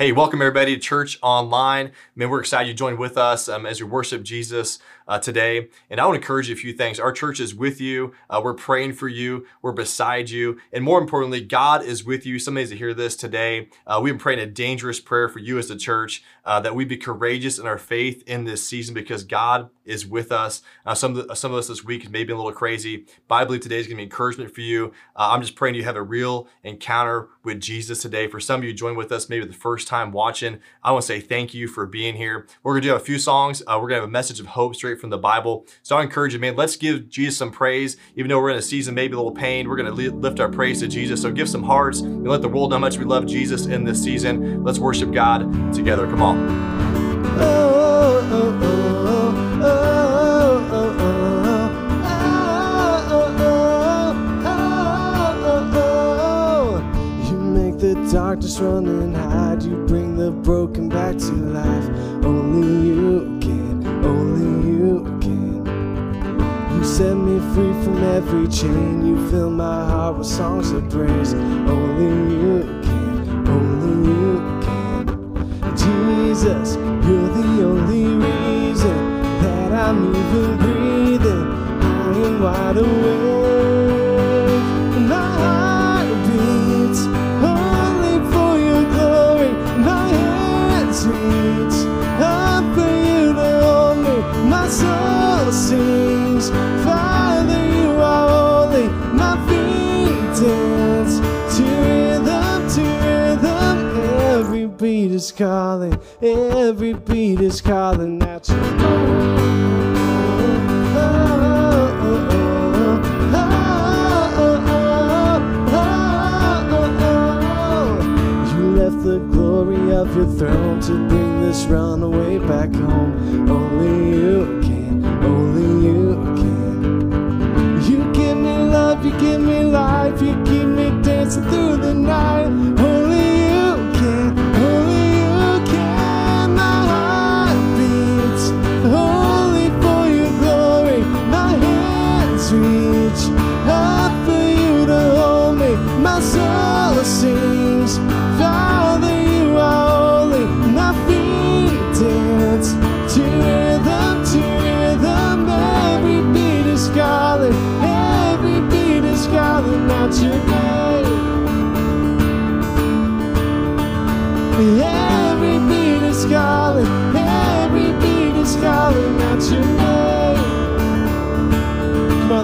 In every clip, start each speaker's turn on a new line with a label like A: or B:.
A: Hey, welcome everybody to Church Online. Man, we're excited you joined with us um, as we worship Jesus uh, today. And I want to encourage you a few things. Our church is with you. Uh, we're praying for you. We're beside you. And more importantly, God is with you. Some days to hear this today. Uh, we've been praying a dangerous prayer for you as a church uh, that we be courageous in our faith in this season because God is with us. Uh, some, of the, some of us this week may be a little crazy, but I believe today is going to be encouragement for you. Uh, I'm just praying you have a real encounter with Jesus today. For some of you join with us maybe the first time watching, I want to say thank you for being here. We're going to do a few songs. Uh, we're going to have a message of hope straight from the Bible. So I encourage you, man, let's give Jesus some praise. Even though we're in a season, maybe a little pain, we're going to lift our praise to Jesus. So give some hearts and let the world know how much we love Jesus in this season. Let's worship God together. Come on. Oh,
B: darkness run and hide. You bring the broken back to life. Only you can, only you can. You set me free from every chain. You fill my heart with songs of praise. Only you Jesus, you're the only reason that I'm even breathing. I am wide awake. My heart beats only for your glory. My hands up for you to hold me. My soul sings, Father, you are holy. My feet dance to rhythm, to rhythm. Every beat is calling, every beat is calling out your name. the glory of your throne to bring this runaway back home. Only you can, only you can. You give me love, you give me life, you keep me dancing through the night.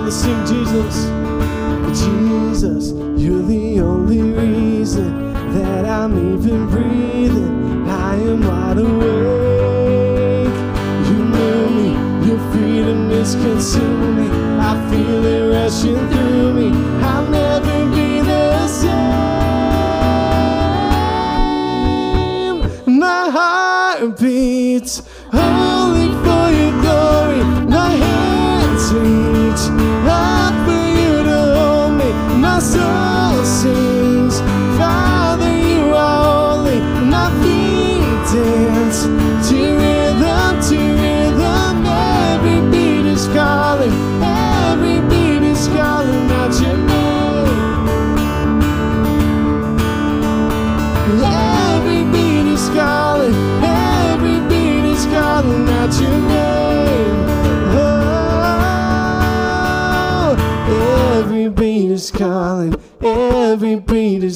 B: Let's sing Jesus. Jesus, you're the only reason that I'm even breathing. I am wide awake. You know me, your freedom is consuming. I feel it rushing through beats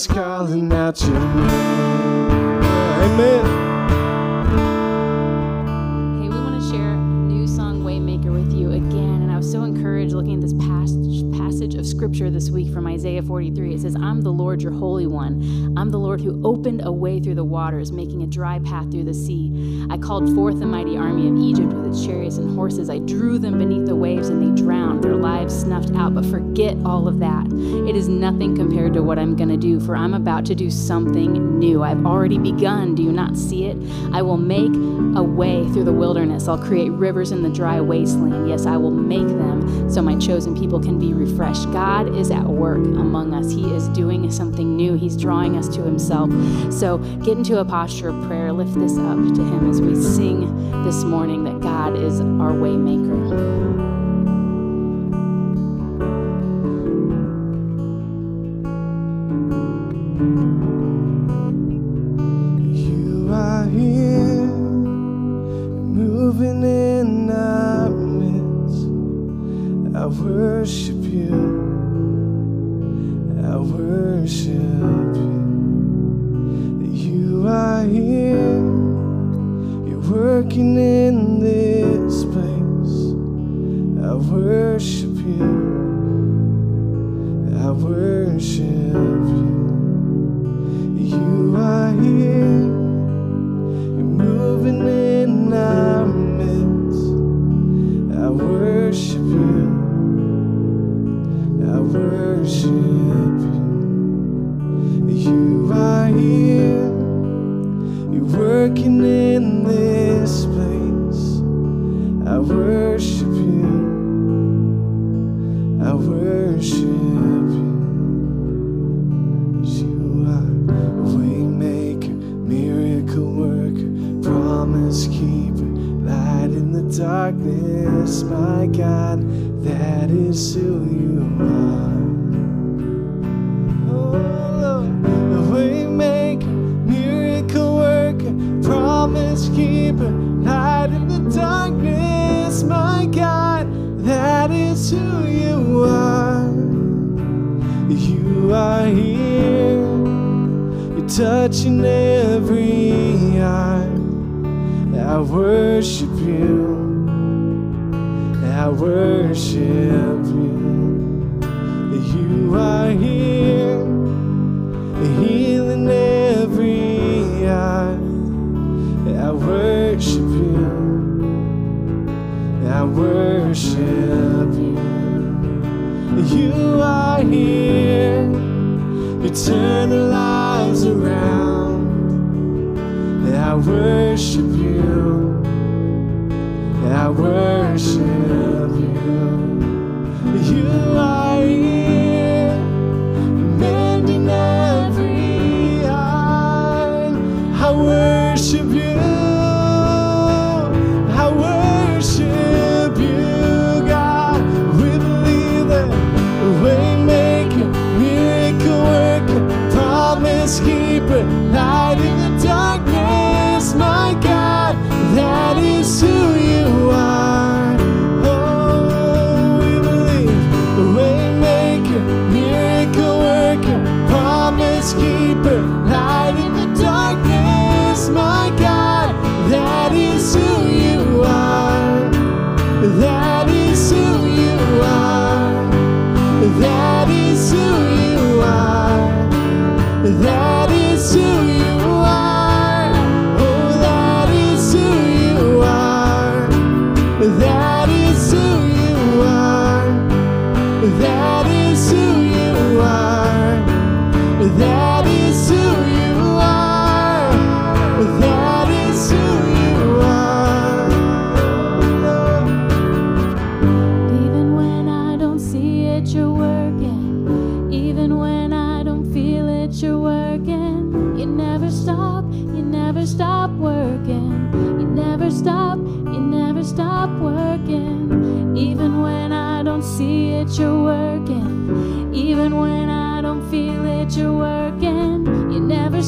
B: calling out your name. Amen.
C: scripture this week from Isaiah 43. It says, I'm the Lord, your Holy One. I'm the Lord who opened a way through the waters, making a dry path through the sea. I called forth the mighty army of Egypt with its chariots and horses. I drew them beneath the waves, and they drowned, their lives snuffed out. But forget all of that. It is nothing compared to what I'm going to do, for I'm about to do something new. I've already begun. Do you not see it? I will make a way through the wilderness. I'll create rivers in the dry wasteland. Yes, I will make them so
B: my chosen people can be refreshed. God God is at work among us. He is doing something new. He's drawing us to Himself. So get into a posture of prayer. Lift this up to Him as we sing this morning that God is our waymaker.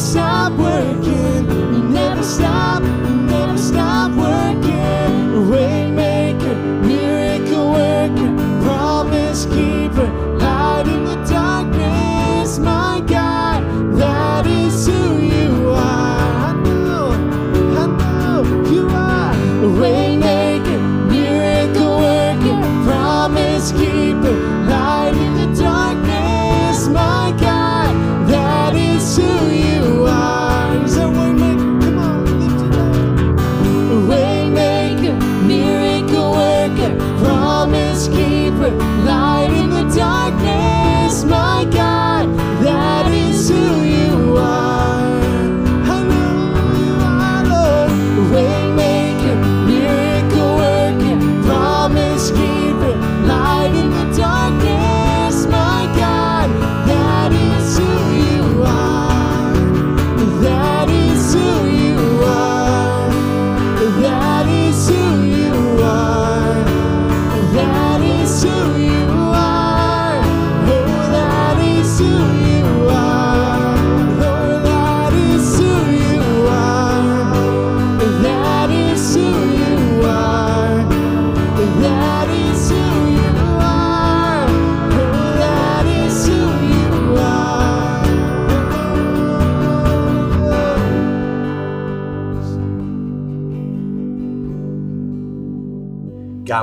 D: stop working. You never stop.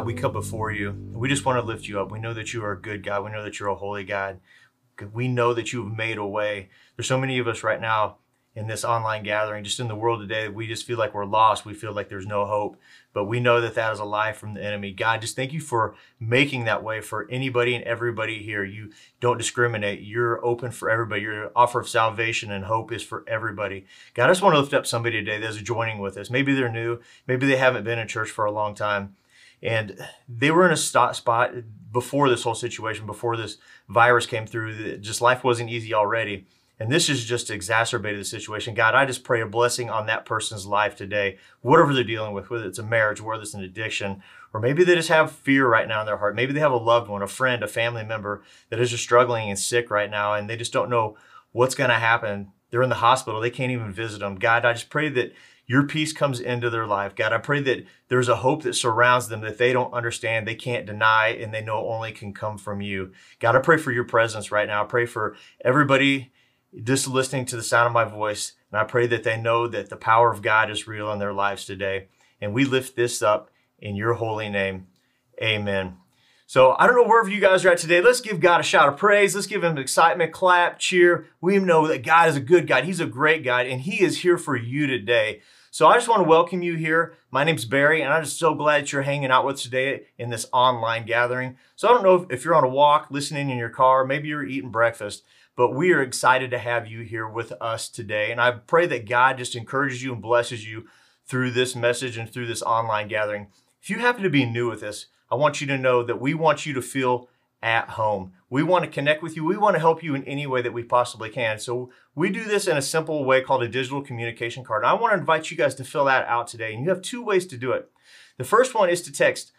E: We come before you. We just want to lift you up. We know that you are a good God. We know that you're a holy God. We know that you've made a way. There's so many of us right now in this online gathering, just in the world today, we just feel like we're lost. We feel like there's no hope. But we know that that is a lie from the enemy. God, just thank you for making that way for anybody and everybody here. You don't discriminate. You're open for everybody. Your offer of salvation and hope is for everybody. God, I just want to lift up somebody today that's joining with us. Maybe they're new. Maybe they haven't been in church for a long time. And they were in a spot before this whole situation, before this virus came through. Just life wasn't easy already. And this has just exacerbated the situation. God, I just pray a blessing on that person's life today, whatever they're dealing with, whether it's a marriage, whether it's an addiction, or maybe they just have fear right now in their heart. Maybe they have a loved one, a friend, a family member that is just struggling and sick right now, and they just don't know what's going to happen. They're in the hospital. They can't even visit them. God, I just pray that your peace comes into their life. God, I pray that there's a hope that surrounds them that they don't understand, they can't deny, and they know only can come from you. God, I pray for your presence right now. I pray for everybody just listening to the sound of my voice. And I pray that they know that the power of God is real in their lives today. And we lift this up in your holy name. Amen. So I don't know wherever you guys are at today. Let's give God a shout of praise. Let's give him excitement, clap, cheer. We know that God is a good God. He's a great God, and He is here for you today. So I just want to welcome you here. My name's Barry, and I'm just so glad that you're hanging out with us today in this online gathering. So I don't know if, you're on a walk, listening in your car, maybe you're eating breakfast, but we are excited to have you here with us today. And I pray that God just encourages you and blesses you through this message and through this online gathering. If you happen to be new with this, I want you to know that we want you to feel at home. We want to connect with you. We want to help you in any way that we possibly can. So we do this in a simple way called a digital communication card. I want to invite you guys to fill that out today. And you have two ways to do it. The first one is to text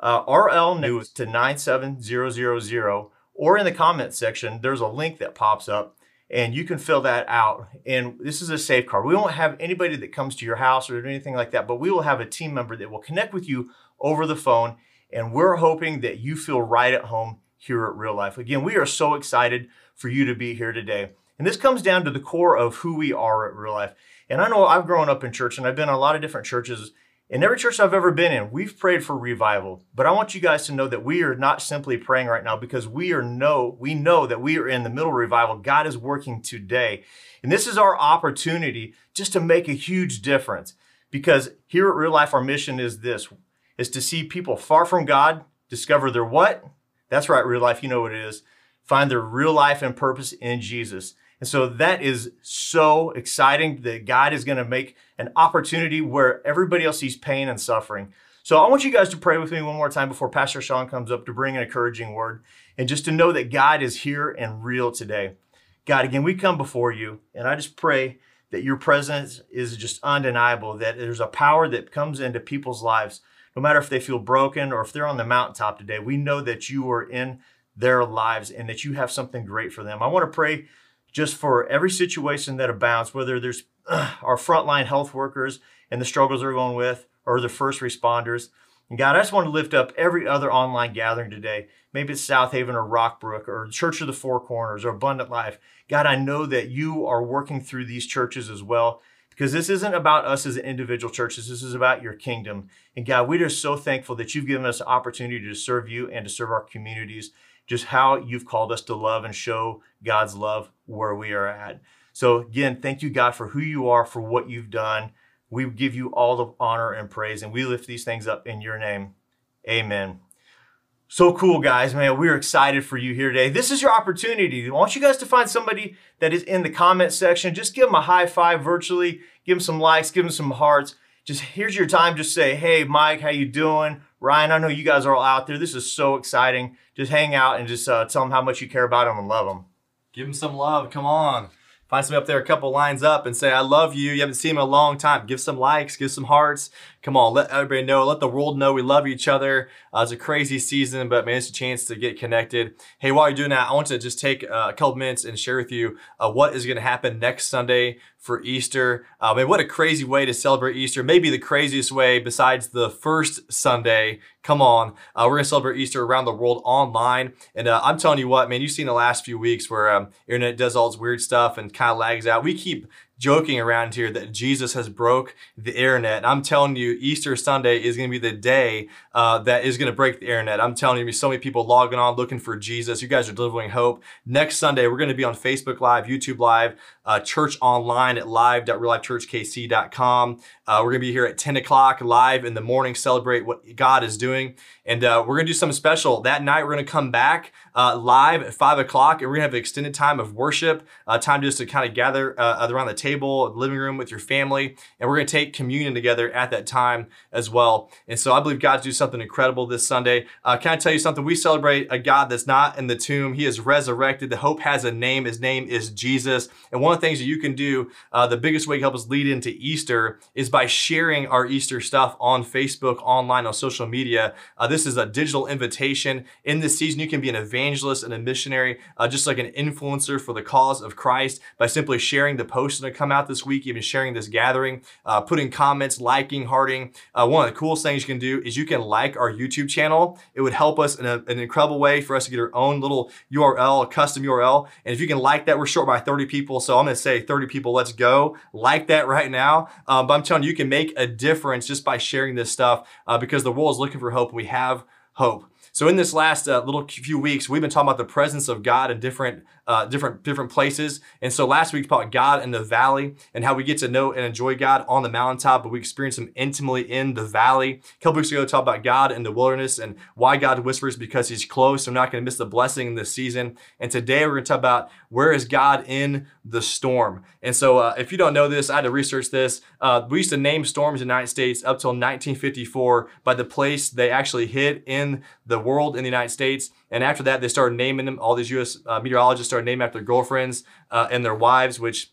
E: uh, RL News to 97000 or in the comment section, there's a link that pops up and you can fill that out. And this is a safe card. We won't have anybody that comes to your house or anything like that, but we will have a team member that will connect with you over the phone. And we're hoping that you feel right at home here at Real Life. Again, we are so excited for you to be here today. And this comes down to the core of who we are at Real Life. And I know I've grown up in church and I've been in a lot of different churches. In every church I've ever been in, we've prayed for revival. But I want you guys to know that we are not simply praying right now because we are know we know that we are in the middle of revival. God is working today. And this is our opportunity just to make a huge difference. Because here at Real Life, our mission is this is to see people far from God discover their what? That's right, real life, you know what it is. Find their real life and purpose in Jesus. And so that is so exciting that God is going to make an opportunity where everybody else sees pain and suffering. So I want you guys to pray with me one more time before Pastor Sean comes up to bring an encouraging word and just to know that God is here and real today. God, again, we come before you and I just pray that your presence is just undeniable, that there's a power that comes into people's lives, no matter if they feel broken or if they're on the mountaintop today. We know that you are in their lives and that you have something great for them. I want to pray just for every situation that abounds, whether there's uh, our frontline health workers and the struggles they're going with, or the first responders. And God, I just want to lift up every other online gathering today. Maybe it's South Haven or Rockbrook or Church of the Four Corners or Abundant Life. God, I know that you are working through these churches as well because this isn't about us as an individual churches. This is about your kingdom. And God, we're just so thankful that you've given us the opportunity to serve you and to serve our communities, just how you've called us to love and show God's love where we are at. So again, thank you, God, for who you are, for what you've done. We give you all the honor and praise, and we lift these things up in your name. Amen. So cool, guys, man. We're excited for you here today. This is your opportunity. I want you guys to find somebody that is in the comment section. Just give them a high five virtually. Give them some likes, give them some hearts. Just here's your time. Just say, hey, Mike, how you doing? Ryan, I know you guys are all out there. This is so exciting. Just hang out and just uh, tell them how much you care about them and love them.
A: Give them some love. Come on. Find somebody up there a couple lines up and say, I love you. You haven't seen them in a long time. Give some likes, give some hearts. Come on, let everybody know. Let the world know we love each other. Uh, it's a crazy season, but man, it's a chance to get connected. Hey, while you're doing that, I want to just take uh, a couple minutes and share with you uh, what is going to happen next Sunday for Easter. Um, and what a crazy way to celebrate Easter. Maybe the craziest way besides the first Sunday. Come on. Uh, we're going to celebrate Easter around the world online. And uh, I'm telling you what, man, you've seen the last few weeks where um, internet does all its weird stuff and kind of lags out. We keep joking around here that Jesus has broke the internet. I'm telling you, Easter Sunday is going to be the day uh, that is going to break the internet. I'm telling you, so many people logging on looking for Jesus. You guys are delivering hope. Next Sunday, we're going to be on Facebook Live, YouTube Live, uh, church online at live.reallifechurchkc.com. Uh, we're going to be here at 10 o'clock live in the morning, celebrate what God is doing. And uh, we're going to do something special. That night, we're going to come back uh, live at 5 o'clock and we're going to have an extended time of worship, uh, time just to kind of gather uh, around the table, living room with your family. And we're going to take communion together at that time as well. And so I believe God's do something incredible this Sunday. Can I tell you something? We celebrate a God that's not in the tomb. He is resurrected. The hope has a name. His name is Jesus. And one of the things that you can do, uh, the biggest way to help us lead into Easter is by sharing our Easter stuff on Facebook, online, on social media. Uh, this is a digital invitation. In this season, you can be an evangelist and a missionary, uh, just like an influencer for the cause of Christ by simply sharing the posts that come out this week, even sharing this gathering, uh, putting comments, liking, hearting. Uh, one of the coolest things you can do is you can like our YouTube channel. It would help us in a, an incredible way for us to get our own little URL, a custom URL. And if you can like that, we're short by 30 people. So I'm going to say 30 people, let's go. Like that right now. Um, but I'm telling you, you can make a difference just by sharing this stuff uh, because the world is looking for hope. We have hope. So in this last uh, little few weeks, we've been talking about the presence of God in different uh, different different places. And so last week, about God in the valley and how we get to know and enjoy God on the mountaintop, but we experience Him intimately in the valley. A couple weeks ago, we talked about God in the wilderness and why God whispers because He's close. So I'm not going to miss the blessing in this season. And today, we're going to talk about where is God in the storm. And so, uh, if you don't know this, I had to research this. Uh, we used to name storms in the United States up till 1954 by the place they actually hit in the world in the United States. And after that, they started naming them. All these U.S. Uh, meteorologists started named after girlfriends uh, and their wives, which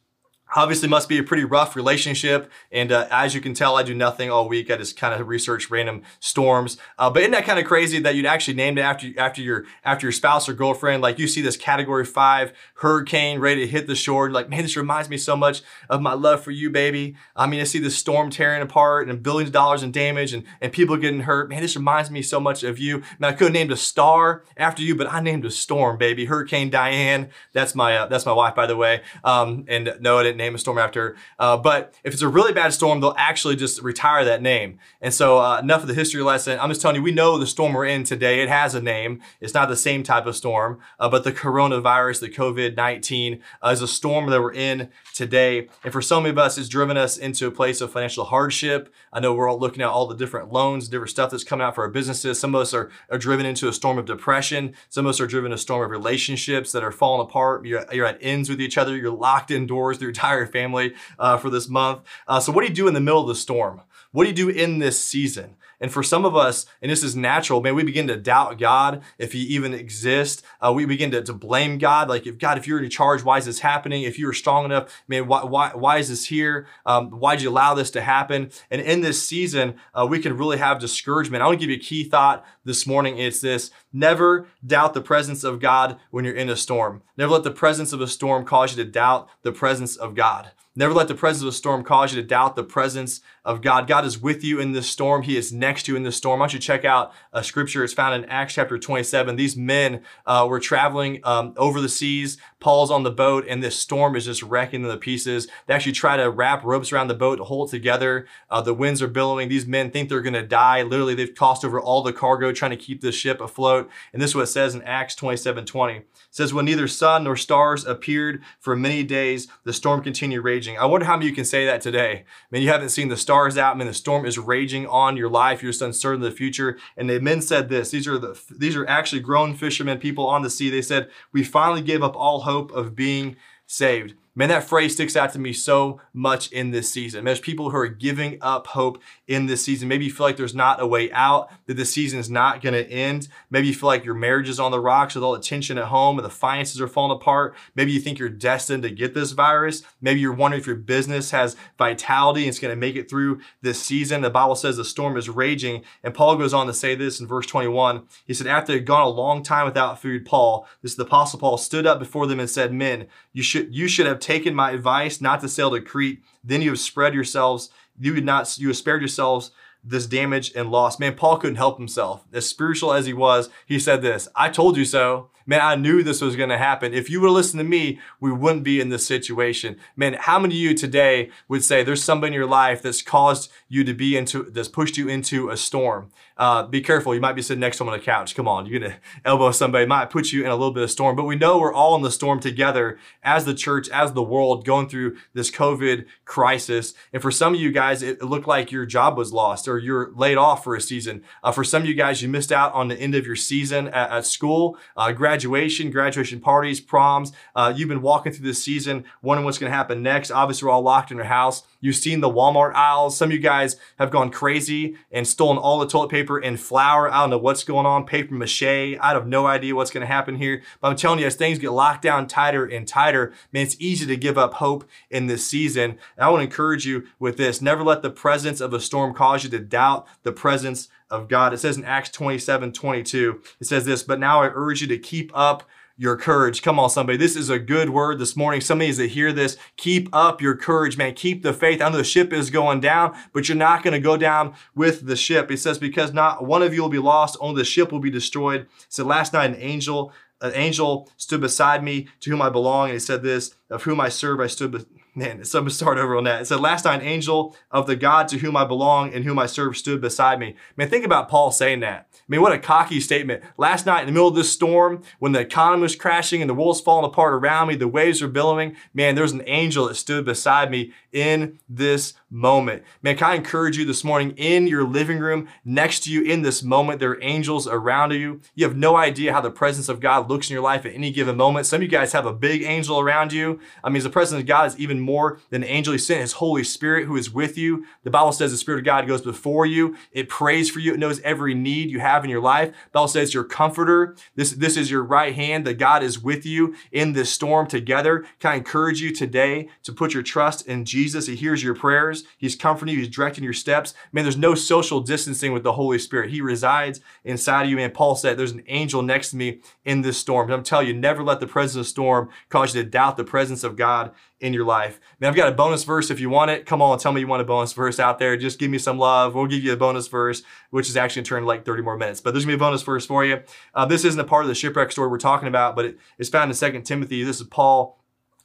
A: obviously must be a pretty rough relationship. And uh, as you can tell, I do nothing all week. I just kind of research random storms. Uh, but isn't that kind of crazy that you'd actually named it after after your after your spouse or girlfriend? Like you see this Category Five hurricane ready to hit the shore. Like, man, this reminds me so much of my love for you, baby. I mean, I see this storm tearing apart and billions of dollars in damage and, and people getting hurt. Man, this reminds me so much of you. Man, I could have named a star after you, but I named a storm, baby. Hurricane Diane. That's my uh, that's my wife, by the way. Um, and no, I didn't name a storm after. Uh, but if it's a really bad storm, they'll actually just retire that name. And so uh, enough of the history lesson. I'm just telling you, we know the storm we're in today. It has a name. It's not the same type of storm, uh, but the coronavirus, the COVID-19 uh, is a storm that we're in today. And for some of us, it's driven us into a place of financial hardship. I know we're all looking at all the different loans, different stuff that's coming out for our businesses. Some of us are, are driven into a storm of depression. Some of us are driven a storm of relationships that are falling apart. You're, you're at ends with each other. You're locked indoors. The entire family uh, for this month. Uh, so what do you do in the middle of the storm? What do you do in this season? And for some of us, and this is natural, man, we begin to doubt God if He even exists. Uh, we begin to, to blame God. Like, if God, if you're in charge, why is this happening? If you were strong enough, man, why, why, why is this here? Um, why did you allow this to happen? And in this season, uh, we can really have discouragement. I want to give you a key thought this morning. It's this never doubt the presence of God when you're in a storm. Never let the presence of a storm cause you to doubt the presence of God. Never let the presence of a storm cause you to doubt the presence of God. God is with you in this storm. He is next to you in this storm. Why don't you check out a scripture? It's found in Acts chapter 27. These men uh, were traveling um, over the seas. Paul's on the boat, and this storm is just wrecking them to pieces. They actually try to wrap ropes around the boat to hold it together. Uh, the winds are billowing. These men think they're going to die. Literally, they've tossed over all the cargo trying to keep the ship afloat. And this is what it says in Acts 27 20. It says, When neither sun nor stars appeared for many days, the storm continued raging. I wonder how many you can say that today. I mean, you haven't seen the stars out. I mean, the storm is raging on your life. You're just uncertain of the future. And the men said this. These are the these are actually grown fishermen, people on the sea. They said, We finally gave up all hope of being saved. Man, that phrase sticks out to me so much in this season. There's people who are giving up hope in this season. Maybe you feel like there's not a way out, that the season is not going to end. Maybe you feel like your marriage is on the rocks with all the tension at home and the finances are falling apart. Maybe you think you're destined to get this virus. Maybe you're wondering if your business has vitality and it's going to make it through this season. The Bible says the storm is raging. And Paul goes on to say this in verse 21. He said, After they'd gone a long time without food, Paul, this is the Apostle Paul, stood up before them and said, Men, you should, you should have taken my advice not to sail to Crete. Then you have spread yourselves, you would not, you have spared yourselves this damage and loss. Man, Paul couldn't help himself. As spiritual as he was, he said this, I told you so. Man, I knew this was going to happen. If you would have listened to me, we wouldn't be in this situation. Man, how many of you today would say there's somebody in your life that's caused you to be into, that's pushed you into a storm? Uh, be careful. You might be sitting next to them on the couch. Come on, you're to elbow somebody. Might put you in a little bit of storm, but we know we're all in the storm together as the church, as the world going through this COVID crisis. And for some of you guys, it, looked like your job was lost or you're laid off for a season. Uh, for some of you guys, you missed out on the end of your season at, at school, uh, graduation, graduation parties, proms. Uh, you've been walking through this season, wondering what's going to happen next. Obviously, we're all locked in our house. You've seen the Walmart aisles. Some of you guys have gone crazy and stolen all the toilet paper and flour. I don't know what's going on. Paper mache. I have no idea what's going to happen here. But I'm telling you, as things get locked down tighter and tighter, man, it's easy to give up hope in this season. And I want to encourage you with this. Never let the presence of a storm cause you to doubt the presence of God. It says in Acts 27, 22, it says this, but now I urge you to keep up your courage. Come on, somebody. This is a good word this morning. Somebody that hear this, keep up your courage, man. Keep the faith. I know the ship is going down, but you're not going to go down with the ship. He says, because not one of you will be lost, only the ship will be destroyed. So last night, an angel, an angel stood beside me to whom I belong. And he said this, of whom I serve, I stood, be- man, so I'm gonna start over on that. It said, last night, an angel of the God to whom I belong and whom I serve stood beside me. Man, think about Paul saying that. I mean, what a cocky statement. Last night in the middle of this storm, when the economy was crashing and the world's falling apart around me, the waves were billowing, man, there's an angel that stood beside me in this moment. Man, can I encourage you this morning in your living room, next to you in this moment, there are angels around you. You have no idea how the presence of God looks in your life at any given moment. Some of you guys have a big angel around you. I mean, the presence of God is even more than an angel. He sent his Holy Spirit who is with you. The Bible says the Spirit of God goes before you. It prays for you. It knows every need you have in your life. Bible says your comforter. This, this is your right hand that God is with you in this storm together. Can I encourage you today to put your trust in Jesus? He hears your prayers. He's comforting you. He's directing your steps. Man, there's no social distancing with the Holy Spirit. He resides inside of you. And Paul said, there's an angel next to me in this storm. And I'm telling you, never let the presence of storm cause you to doubt the presence of God in your life. Man, I've got a bonus verse if you want it. Come on, and tell me you want a bonus verse out there. Just give me some love. We'll give you a bonus verse, which is actually turned like 30 more minutes. But there's gonna be a bonus verse for you. Uh, this isn't a part of the shipwreck story we're talking about, but it, it's found in Second Timothy. This is Paul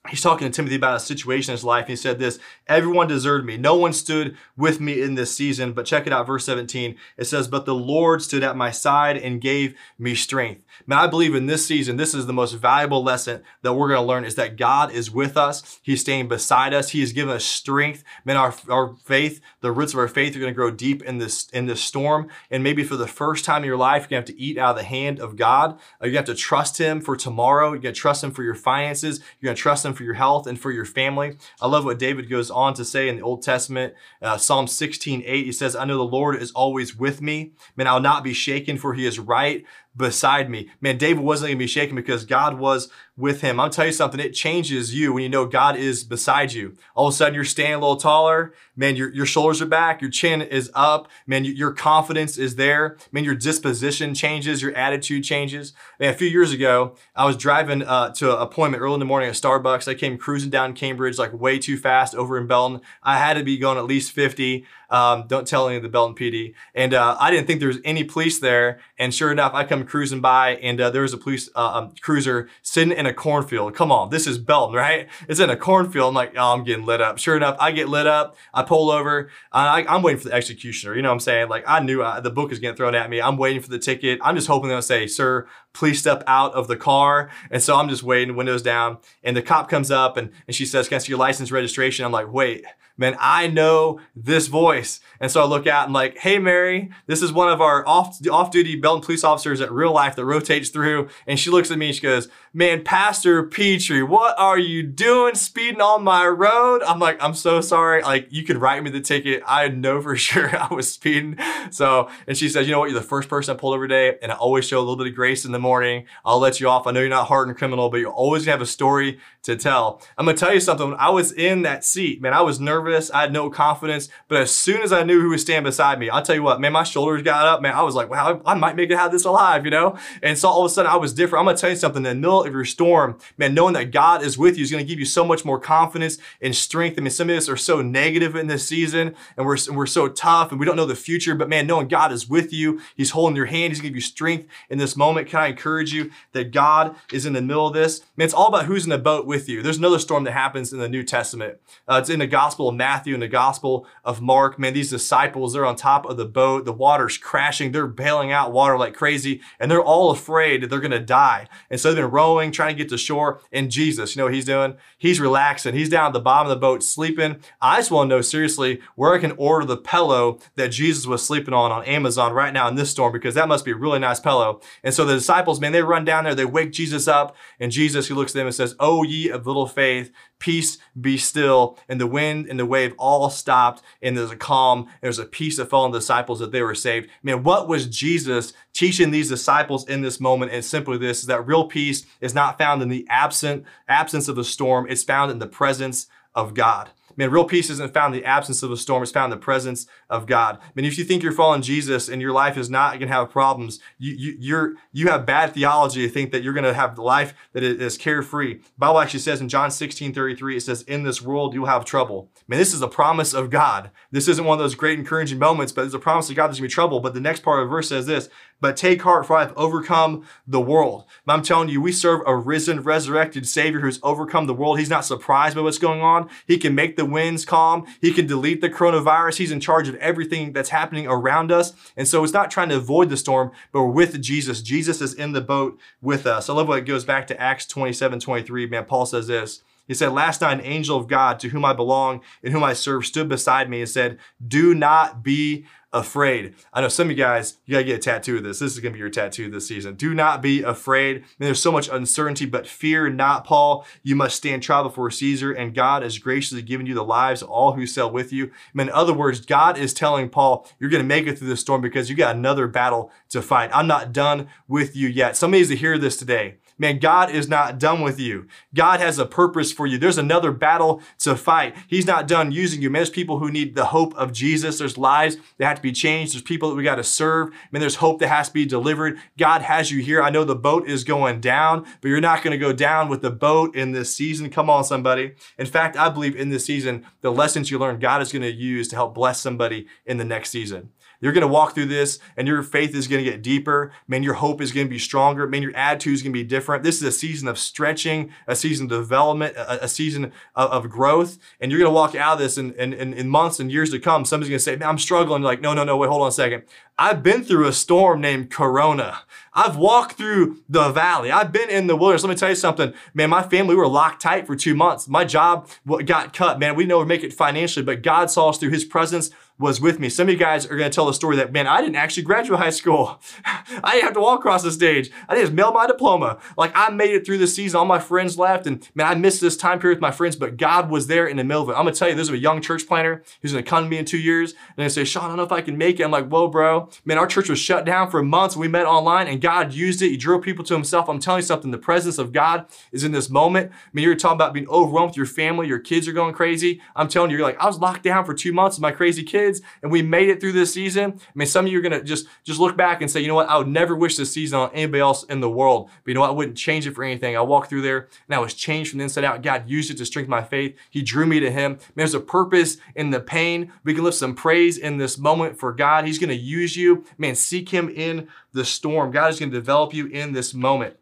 A: he's talking to Timothy about a situation in his life. He said this, everyone deserted me. No one stood with me in this season. But check it out, verse 17. It says, but the Lord stood at my side and gave me strength. Man, I believe in this season, this is the most valuable lesson that we're going to learn is that God is with us. He's staying beside us. He has given us strength. Man, our, our faith, the roots of our faith are going to grow deep in this, in this storm. And maybe for the first time in your life, you're going to have to eat out of the hand of God. You're going to have to trust him for tomorrow. You're going to trust him for your finances. You're going to trust him for your health and for your family. I love what David goes on to say in the Old Testament, uh, Psalm 16, 8. He says, I know the Lord is always with me. Man, I'll not be shaken for he is right beside me. Man, David wasn't to be shaken because God was with him. I'll tell you something, it changes you when you know God is beside you. All of a sudden you're standing a little taller. Man, your, your shoulders are back, your chin is up. Man, you, your confidence is there. Man, your disposition changes, your attitude changes. Man, a few years ago, I was driving uh, to an appointment early in the morning at Starbucks. I came cruising down Cambridge like way too fast over in Belton. I had to be going at least 50. Um, don't tell any of the Belton PD. And uh, I didn't think there was any police there. And sure enough, I come cruising by and uh, there was a police uh, um, cruiser sitting in a cornfield. Come on, this is Belton, right? It's in a cornfield. I'm like, oh, I'm getting lit up. Sure enough, I get lit up. I pull over. I, am waiting for the executioner. You know what I'm saying? Like I knew I, uh, the book is getting thrown at me. I'm waiting for the ticket. I'm just hoping they'll say, sir, please step out of the car. And so I'm just waiting, windows down. And the cop comes up and, and she says, can I see your license registration? I'm like, wait, man, I know this voice. And so I look out and like, hey, Mary, this is one of our off, off-duty Belton police officers at real life that rotates through. And she looks at me and she goes, man, Pastor Petrie, what are you doing speeding on my road? I'm like, I'm so sorry. Like, you could write me the ticket. I know for sure I was speeding. So, and she says, you know what? You're the first person I pulled over today. And I always show a little bit of grace in the morning. I'll let you off. I know you're not hardened criminal, but you're always gonna have a story to tell. I'm gonna tell you something. When I was in that seat, man, I was nervous. I had no confidence. But as soon as I knew who was standing beside me, I'll tell you what, man, my shoulders got up, man. I was like, wow, I might make it out of this alive, you know? And so all of a sudden I was different. I'm gonna tell you something. In the middle of your storm, man, knowing that God is with you is gonna give you so much more confidence and strength. I mean, some of us are so negative in this season and we're, we're so tough and we don't know the future, but man, knowing God is with you, He's holding your hand, He's gonna give you strength in this moment. Can I encourage you that God is in the middle of this? Man, it's all about who's in the boat with you. There's another storm that happens in the New Testament. Uh, it's in the Gospel of Matthew and the Gospel of Mark. Man, these disciples, they're on top of the boat. The water's crashing. They're bailing out water like crazy, and they're all afraid that they're going to die. And so they've been rowing, trying to get to shore. And Jesus, you know what he's doing? He's relaxing. He's down at the bottom of the boat sleeping. I just want to know seriously where I can order the pillow that Jesus was sleeping on on Amazon right now in this storm because that must be a really nice pillow. And so the disciples, man, they run down there, they wake Jesus up, and Jesus, he looks at them and says, "Oh of little faith, peace be still. And the wind and the wave all stopped, and there's a calm. There's a peace that fell on the disciples that they were saved. Man, what was Jesus teaching these disciples in this moment? And simply this is that real peace is not found in the absent absence of the storm, it's found in the presence of God. Man, real peace isn't found in the absence of a storm. It's found in the presence of God. I mean, if you think you're following Jesus and your life is not going to have problems, you, you, you're, you have bad theology to think that you're going to have the life that is carefree. Bible actually says in John 16, 33, it says, in this world, you'll have trouble. Man, this is a promise of God. This isn't one of those great encouraging moments, but it's a promise of God there's going to be trouble. But the next part of the verse says this, but take heart, for I have overcome the world. I'm telling you, we serve a risen, resurrected Savior who's overcome the world. He's not surprised by what's going on. He can make the winds calm. He can delete the coronavirus. He's in charge of everything that's happening around us. And so it's not trying to avoid the storm, but we're with Jesus. Jesus is in the boat with us. I love what it goes back to Acts 27, 23. Man, Paul says this. He said, Last night, an angel of God to whom I belong and whom I serve stood beside me and said, Do not be afraid. I know some of you guys, you gotta get a tattoo of this. This is gonna be your tattoo this season. Do not be afraid. I mean, there's so much uncertainty, but fear not, Paul. You must stand trial before Caesar, and God has graciously given you the lives of all who sail with you. I mean, in other words, God is telling Paul, you're gonna make it through this storm because you got another battle to fight. I'm not done with you yet. Somebody needs to hear this today man, God is not done with you. God has a purpose for you. There's another battle to fight. He's not done using you. Man, there's people who need the hope of Jesus. There's lives that have to be changed. There's people that we got to serve. Man, there's hope that has to be delivered. God has you here. I know the boat is going down, but you're not going to go down with the boat in this season. Come on, somebody. In fact, I believe in this season, the lessons you learn, God is going to use to help bless somebody in the next season. You're to walk through this and your faith is to get deeper. Man, your hope is to be stronger. Man, your attitude is to be different. This is a season of stretching, a season of development, a, a season of, of, growth. And you're to walk out of this in, in, in months and years to come. Somebody's to say, man, I'm struggling. You're like, no, no, no, wait, hold on a second. I've been through a storm named Corona. I've walked through the valley. I've been in the wilderness. Let me tell you something, man. My family we were locked tight for two months. My job got cut, man. We know we make it financially, but God saw us through His presence was with me. Some of you guys are going to tell the story that, man, I didn't actually graduate high school. I didn't have to walk across the stage. I didn't just mail my diploma. Like I made it through the season. All my friends left and man, I missed this time period with my friends, but God was there in the middle of it. I'm going to tell you, there's a young church planner who's going to come to me in two years and they say, Sean, I don't know if I can make it. I'm like, whoa, bro, man, our church was shut down for months. We met online and God used it. He drew people to himself. I'm telling you something. The presence of God is in this moment. I mean, you're talking about being overwhelmed with your family. Your kids are going crazy. I'm telling you, you're like, I was locked down for two months with my crazy kids kids and we made it through this season. I mean, some of you are gonna just just look back and say, you know what, I would never wish this season on anybody else in the world. But you know what, I wouldn't change it for anything. I walked through there and I was changed from the inside out. God used it to strengthen my faith. He drew me to Him. Man, there's a purpose in the pain. We can lift some praise in this moment for God. He's gonna use you. Man, seek Him in the storm. God is gonna develop you in this moment.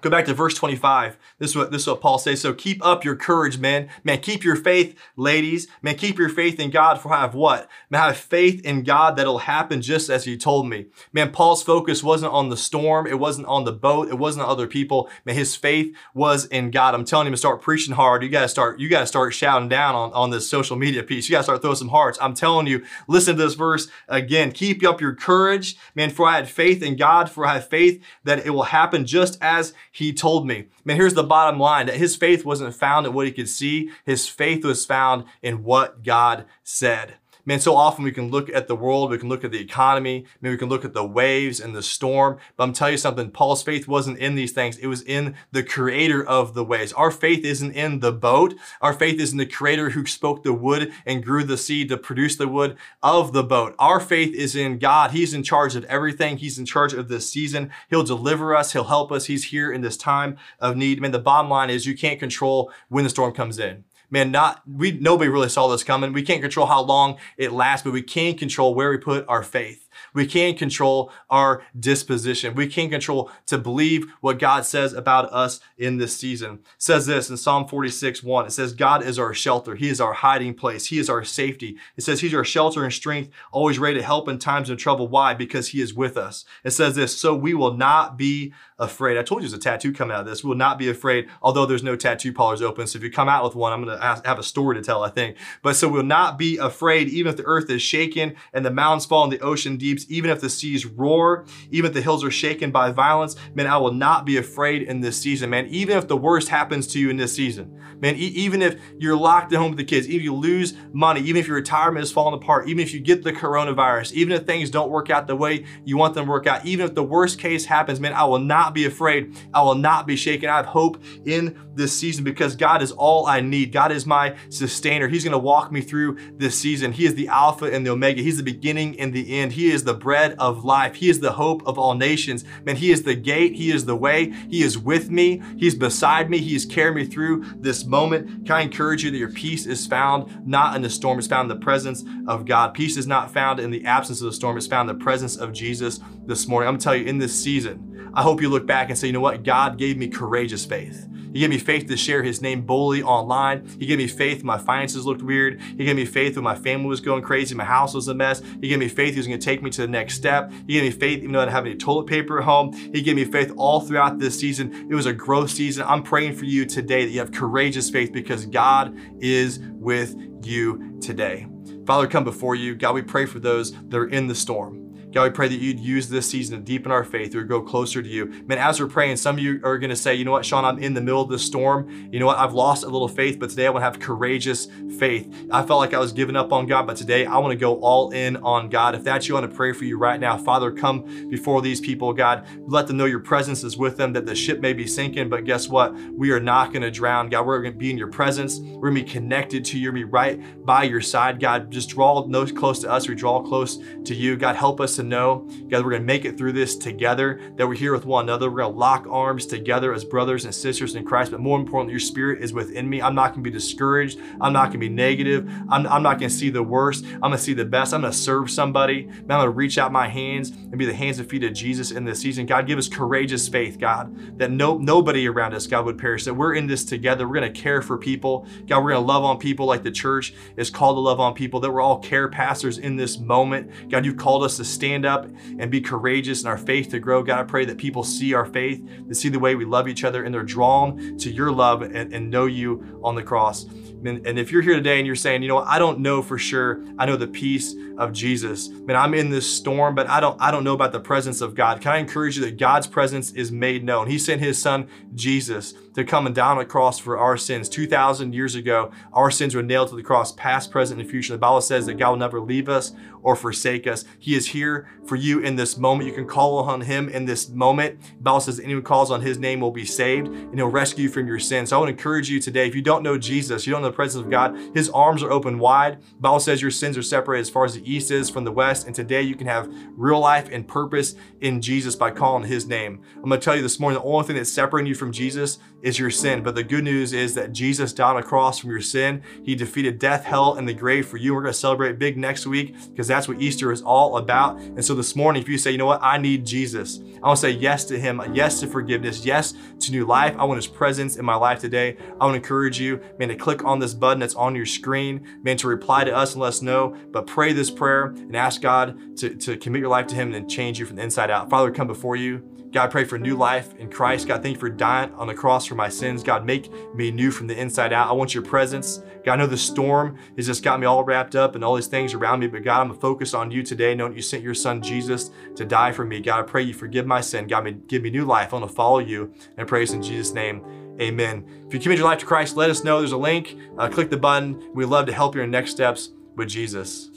A: Go back to verse 25. This is what this is what Paul says. So keep up your courage, men. Man, keep your faith, ladies. Man, keep your faith in God. For I have what? Man, have faith in God that'll happen just as He told me. Man, Paul's focus wasn't on the storm. It wasn't on the boat. It wasn't on other people. Man, his faith was in God. I'm telling him to start preaching hard. You gotta start. You gotta start shouting down on on this social media piece. You gotta start throwing some hearts. I'm telling you. Listen to this verse again. Keep up your courage, man. For I had faith in God. For I have faith that it will happen just as he told me. Man, here's the bottom line that his faith wasn't found in what he could see, his faith was found in what God said. Man, so often we can look at the world, we can look at the economy, maybe we can look at the waves and the storm. But I'm telling you something, Paul's faith wasn't in these things. It was in the creator of the waves. Our faith isn't in the boat. Our faith is in the creator who spoke the wood and grew the seed to produce the wood of the boat. Our faith is in God. He's in charge of everything. He's in charge of this season. He'll deliver us. He'll help us. He's here in this time of need. Man, the bottom line is you can't control when the storm comes in man, not we nobody really saw this coming. We can't control how long it lasts, but we can control where we put our faith. We can control our disposition. We can control to believe what God says about us in this season. It says this in Psalm 46, 1. It says, God is our shelter. He is our hiding place. He is our safety. It says he's our shelter and strength, always ready to help in times of trouble. Why? Because he is with us. It says this, so we will not be afraid. I told you there's a tattoo coming out of this. We will not be afraid, although there's no tattoo parlors open. So if you come out with one, I'm going to have a story to tell, I think. But so we'll not be afraid, even if the earth is shaken and the mountains fall and the ocean even if the seas roar, even if the hills are shaken by violence. Man, I will not be afraid in this season, man. Even if the worst happens to you in this season, man, e- even if you're locked at home with the kids, even if you lose money, even if your retirement is falling apart, even if you get the coronavirus, even if things don't work out the way you want them to work out, even if the worst case happens, man, I will not be afraid. I will not be shaken. I have hope in this season because God is all I need. God is my sustainer. He's going to walk me through this season. He is the Alpha and the Omega. He's the beginning and the end. He is the bread of life. He is the hope of all nations. Man, He is the gate. He is the way. He is with me. He's beside me. He is carrying me through this moment. Can I encourage you that your peace is found not in the storm, it's found in the presence of God. Peace is not found in the absence of the storm, it's found in the presence of Jesus this morning. I'm to tell you, in this season, I hope you look back and say, you know what? God gave me courageous faith. He gave me faith to share his name boldly online. He gave me faith when my finances looked weird. He gave me faith when my family was going crazy, my house was a mess. He gave me faith he was to take me to the next step. He gave me faith even though I didn't have any toilet paper at home. He gave me faith all throughout this season. It was a growth season. I'm praying for you today that you have courageous faith because God is with you today. Father, come before you. God, we pray for those that are in the storm. God, we pray that you'd use this season to deepen our faith or go closer to you. Man, as we're praying, some of you are going to say, you know what, Sean, I'm in the middle of the storm. You know what, I've lost a little faith, but today I want to have courageous faith. I felt like I was giving up on God, but today I want to go all in on God. If that's you, I want to pray for you right now. Father, come before these people, God. Let them know your presence is with them, that the ship may be sinking, but guess what? We are not going to drown. God, we're going to be in your presence. We're going to be connected to you, We're going to be right by your side. God, just draw close to us. We draw close to you. God, help us to know, God, we're going to make it through this together, that we're here with one another. We're going to lock arms together as brothers and sisters in Christ. But more importantly, your spirit is within me. I'm not going to be discouraged. I'm not going to be negative. I'm, I'm not going to see the worst. I'm going to see the best. I'm going to serve somebody. Man, I'm going to reach out my hands and be the hands and feet of Jesus in this season. God, give us courageous faith, God, that no, nobody around us, God, would perish, that we're in this together. We're going to care for people. God, we're going to love on people like the church is called to love on people, that we're all care pastors in this moment. God, you've called us to stand up and be courageous in our faith to grow. God, I pray that people see our faith, to see the way we love each other, and they're drawn to your love and, and know you on the cross. And, and if you're here today and you're saying, you know, I don't know for sure, I know the peace of Jesus. Man, I'm in this storm, but I don't, I don't know about the presence of God. Can I encourage you that God's presence is made known? He sent his son, Jesus, to come and down on the cross for our sins. 2,000 years ago, our sins were nailed to the cross, past, present, and future. The Bible says that God will never leave us or forsake us. He is here for you in this moment. You can call on him in this moment. The Bible says anyone calls on his name will be saved and he'll rescue you from your sins. So I want to encourage you today, if you don't know Jesus, you don't know the presence of God, his arms are open wide. The Bible says your sins are separated as far as the east is from the west. And today you can have real life and purpose in Jesus by calling his name. I'm going to tell you this morning the only thing that's separating you from Jesus is your sin. But the good news is that Jesus died on a cross from your sin. He defeated death, hell, and the grave for you. We're going to celebrate big next week because that's what Easter is all about. And so this morning, if you say, you know what, I need Jesus, I want to say yes to him, yes to forgiveness, yes to new life. I want his presence in my life today. I want to encourage you, man, to click on this button that's on your screen, man, to reply to us and let us know. But pray this prayer and ask God to, to commit your life to him and change you from the inside out. Father, come before you. God, I pray for new life in Christ. God, thank you for dying on the cross for my sins. God, make me new from the inside out. I want your presence. God, I know the storm has just got me all wrapped up and all these things around me, but God, I'm focused on you today, knowing you sent your son Jesus to die for me. God, I pray you forgive my sin. God, give me new life. I want to follow you and praise in Jesus' name. Amen. If you commit your life to Christ, let us know. There's a link. Uh, click the button. We'd love to help you in next steps with Jesus.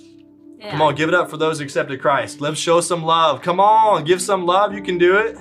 A: Yeah. Come on, give it up for those who accepted Christ. Let's show some love. Come on, give some love. You can do it.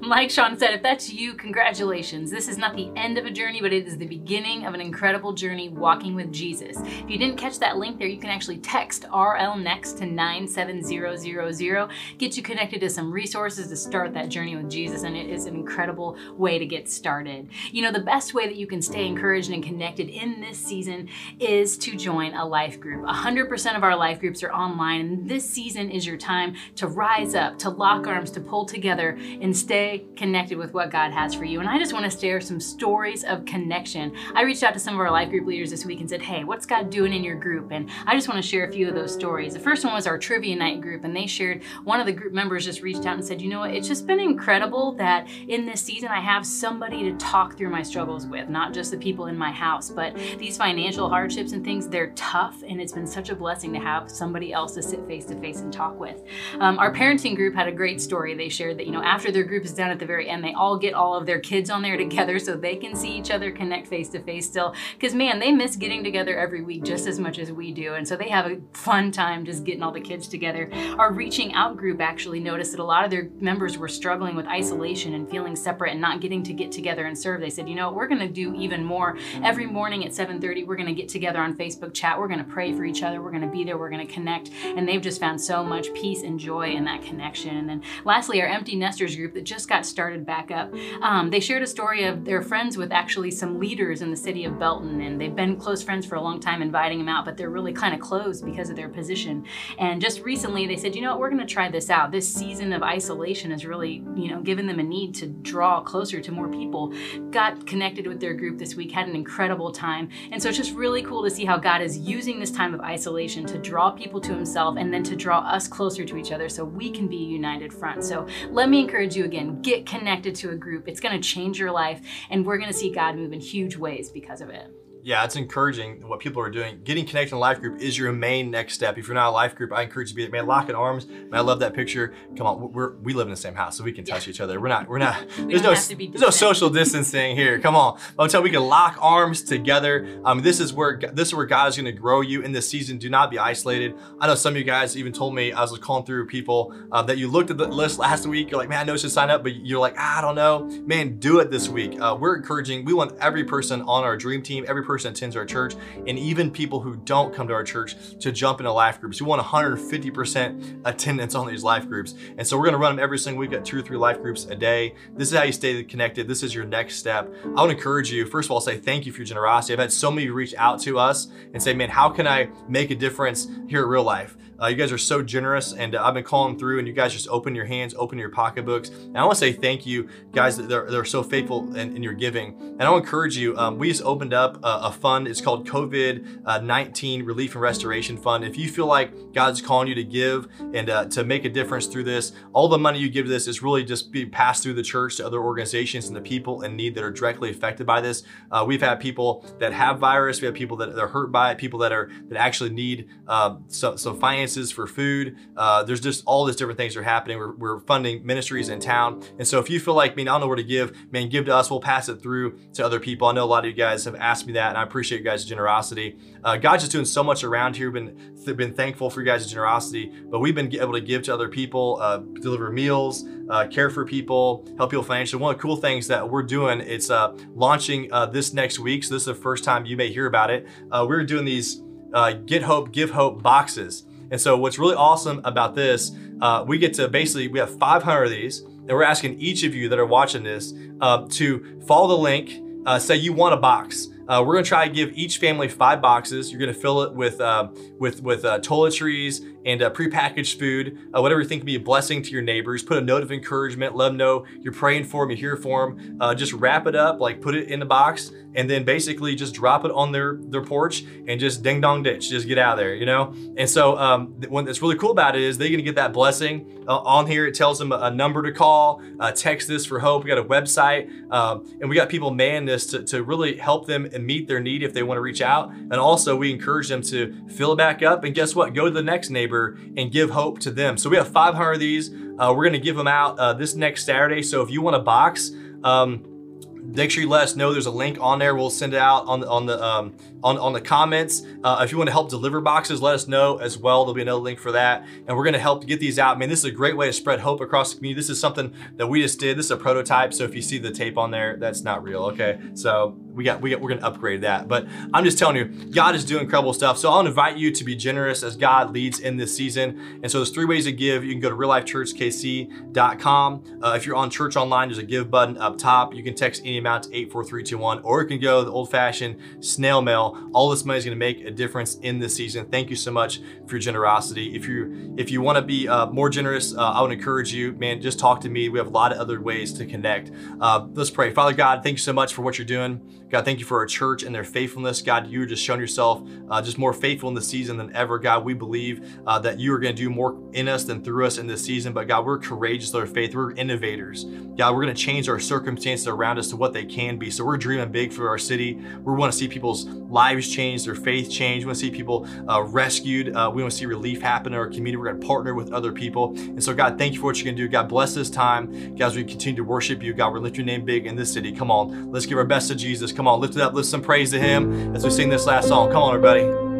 C: Like Sean said, if that's you, congratulations. This is not the end of a journey, but it is the beginning of an incredible journey walking with Jesus. If you didn't catch that link there, you can actually text RL Next to 97000, get you connected to some resources to start that journey with Jesus, and it is an incredible way to get started. You know, the best way that you can stay encouraged and connected in this season is to join a life group. 100% of our life groups are online, and this season is your time to rise up, to lock arms, to pull together, and stay connected with what God has for you. And I just want to share some stories of connection. I reached out to some of our life group leaders this week and said, Hey, what's God doing in your group? And I just want to share a few of those stories. The first one was our trivia night group, and they shared one of the group members just reached out and said, You know what? It's just been incredible that in this season I have somebody to talk through my struggles with, not just the people in my house, but these financial hardships and things, they're tough. And it's been such a blessing to have somebody else to sit face to face and talk with. Um, our parenting group had a great story. They shared that, you know, after their group is done at the very end, they all get all of their kids on there together so they can see each other connect face to face still. Because man, they miss getting together every week just as much as we do. And so they have a fun time just getting all the kids together. Our reaching out group actually noticed that a lot of their members were struggling with isolation and feeling separate and not getting to get together and serve. They said, you know, we're going to do even more. Every morning at 7:30, we're going to get together on Facebook chat. We're going to pray for each other. We're going to be there. We're going to connect. And they've just found so much peace and joy in that connection. And then lastly, our empty nesters group that just got started back up. Um, they shared a story of their friends with actually some leaders in the city of Belton, and they've been close friends for a long time, inviting them out, but they're really kind of closed because of their position. And just recently, they said, you know what, we're going to try this out. This season of isolation has really, you know, given them a need to draw closer to more people. Got connected with their group this week, had an incredible time, and so it's just really cool to see how God is using this time of isolation to draw people to Himself and then to draw us closer to each other so we can be a united front. So let me encourage you again get connected to a group. It's going to change your life, and we're going to see God move in huge ways because of it
A: yeah, it's encouraging what people are doing. Getting connected in a life group is your main next step. If you're not a life group, I encourage you to be man, lock in arms. Man, I love that picture. Come on, we're we live in the same house, so we can touch yeah. each other. We're not we're not.
C: we
A: there's no there's no social distancing here. Come on, I'm telling we can lock arms together. Um, this is where this is where God is going to grow you in this season. Do not be isolated. I know some of you guys even told me I was calling through people uh, that you looked at the list last week. You're like, man, I know to sign up, but you're like, ah, I don't know. Man, do it this week. Uh, we're encouraging. We want every person on our dream team, every person attends our church and even people who don't come to our church to jump into life groups. We want 150% attendance on these life groups. And so we're gonna run them every single week at two or three life groups a day. This is how you stay connected. This is your next step. I would encourage you, first of all, say thank you for your generosity. I've had so many reach out to us and say, man, how can I make a difference here at Real Life? Uh, you guys are so generous, and uh, I've been calling through, and you guys just open your hands, open your pocketbooks. And I want to say thank you, guys, that they're, they're so faithful in, in your giving. And I want to encourage you, um, we just opened up a, a fund. It's called COVID uh, 19 Relief and Restoration Fund. If you feel like God's calling you to give and uh, to make a difference through this, all the money you give to this is really just being passed through the church to other organizations and the people in need that are directly affected by this. Uh, we've had people that have virus, we have people that are hurt by it, people that are that actually need um, some, some for food. Uh, there's just all these different things are happening. We're, we're, funding ministries in town. And so if you feel like, man, I don't know where to give, man, give to us. We'll pass it through to other people. I know a lot of you guys have asked me that, and I appreciate you guys' generosity. Uh, God's just doing so much around here. Been been thankful for you guys' generosity, but we've been able to give to other people, uh, deliver meals, uh, care for people, help people financially. One of the cool things that we're doing, it's uh, launching uh, this next week. So this is the first time you may hear about it. We're doing these uh, Get Hope, Give Hope boxes. And so, what's really awesome about this, uh, we get to basically we have 500 of these, and we're asking each of you that are watching this uh, to follow the link. Uh, say you want a box. Uh, we're gonna try to give each family five boxes. You're gonna fill it with uh, with with uh, toiletries and uh, prepackaged food, uh, whatever you think can be a blessing to your neighbors. Put a note of encouragement. Let them know you're praying for them, you're here for them. Uh, just wrap it up, like put it in the box, and then basically just drop it on their their porch and just ding dong ditch, just get out of there, you know. And so um, what's really cool about it is they're gonna get that blessing uh, on here. It tells them a, a number to call, uh, text this for hope. We got a website, um, and we got people man this to, to really help them and meet their need if they want to reach out. And also we encourage them to fill it back up. And guess what? Go to the next neighbor and give hope to them. So we have 500 of these. Uh, we're gonna give them out uh, this next Saturday. So if you want a box. Um, make sure you let us know. There's a link on there. We'll send it out on the on the um, on, on the comments. Uh, if you want to help deliver boxes, let us know as well. There'll be another link for that, and we're going to help get these out. Man, this is a great way to spread hope across the community. This is something that we just did. This is a prototype, so if you see the tape on there, that's not real. Okay, so we got we got we're going to upgrade that. But I'm just telling you, God is doing incredible stuff. So I'll invite you to be generous as God leads in this season. And so there's three ways to give. You can go to reallifechurchkc.com. Uh, if you're on church online, there's a give button up top. You can text any amount to 84321, or you can go the old-fashioned snail mail. All this money is going to make a difference in this season. Thank you so much for your generosity. If you if you want to be uh, more generous, uh, I would encourage you, man, just talk to me. We have a lot of other ways to connect. Uh, let's pray. Father God, thank you so much for what you're doing. God, thank you for our church and their faithfulness. God, you're just showing yourself uh, just more faithful in the season than ever. God, we believe uh, that you are going to do more in us than through us in this season. But God, we're courageous with our faith. We're innovators. God, we're going to change our circumstances around us to what they can be. So we're dreaming big for our city. We want to see people's lives change, their faith change. We want to see people uh, rescued. Uh, we want to see relief happen in our community. We're going to partner with other people. And so, God, thank you for what you're going to do. God, bless this time. God, as we continue to worship you, God, we're lift your name big in this city. Come on, let's give our best to Jesus. Come on, lift it up, lift some praise to him as we sing this last song. Come on, everybody.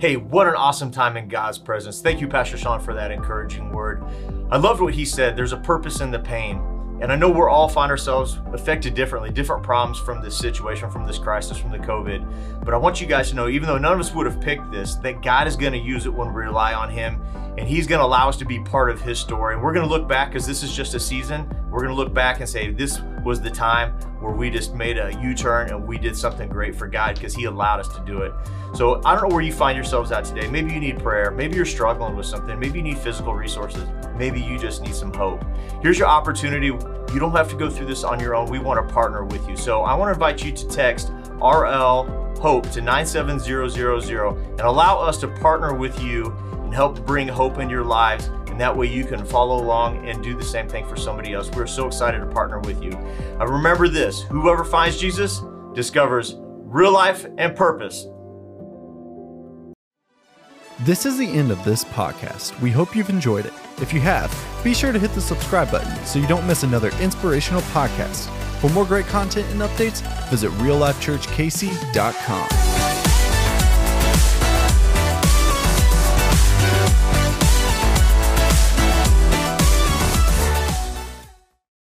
E: Hey, what an awesome time in God's presence. Thank you, Pastor Sean, for that encouraging word. I loved what he said. There's a purpose in the pain. And I know we're all find ourselves affected differently, different problems from this situation, from this crisis, from the COVID. But I want you guys to know, even though none of us would have picked this, that God is going to use it when we rely on Him. And He's going to allow us to be part of His story. And we're going to look back, because this is just a season, we're to look back and say, this was the time where we just made a U turn and we did something great for God because He allowed us to do it. So I don't know where you find yourselves at today. Maybe you need prayer. Maybe you're struggling with something. Maybe you need physical resources. Maybe you just need some hope. Here's your opportunity. You don't have to go through this on your own. We want to partner with you. So I want to invite you to text RL HOPE to 97000 and allow us to partner with you and help bring hope in your lives. And that way you can follow along and do the same thing for somebody else. We're so excited to partner with you. Uh, remember this whoever finds Jesus discovers real life and purpose.
F: This is the end of this podcast. We hope you've enjoyed it. If you have, be sure to hit the subscribe button so you don't miss another inspirational podcast. For more great content and updates, visit reallifechurchkc.com.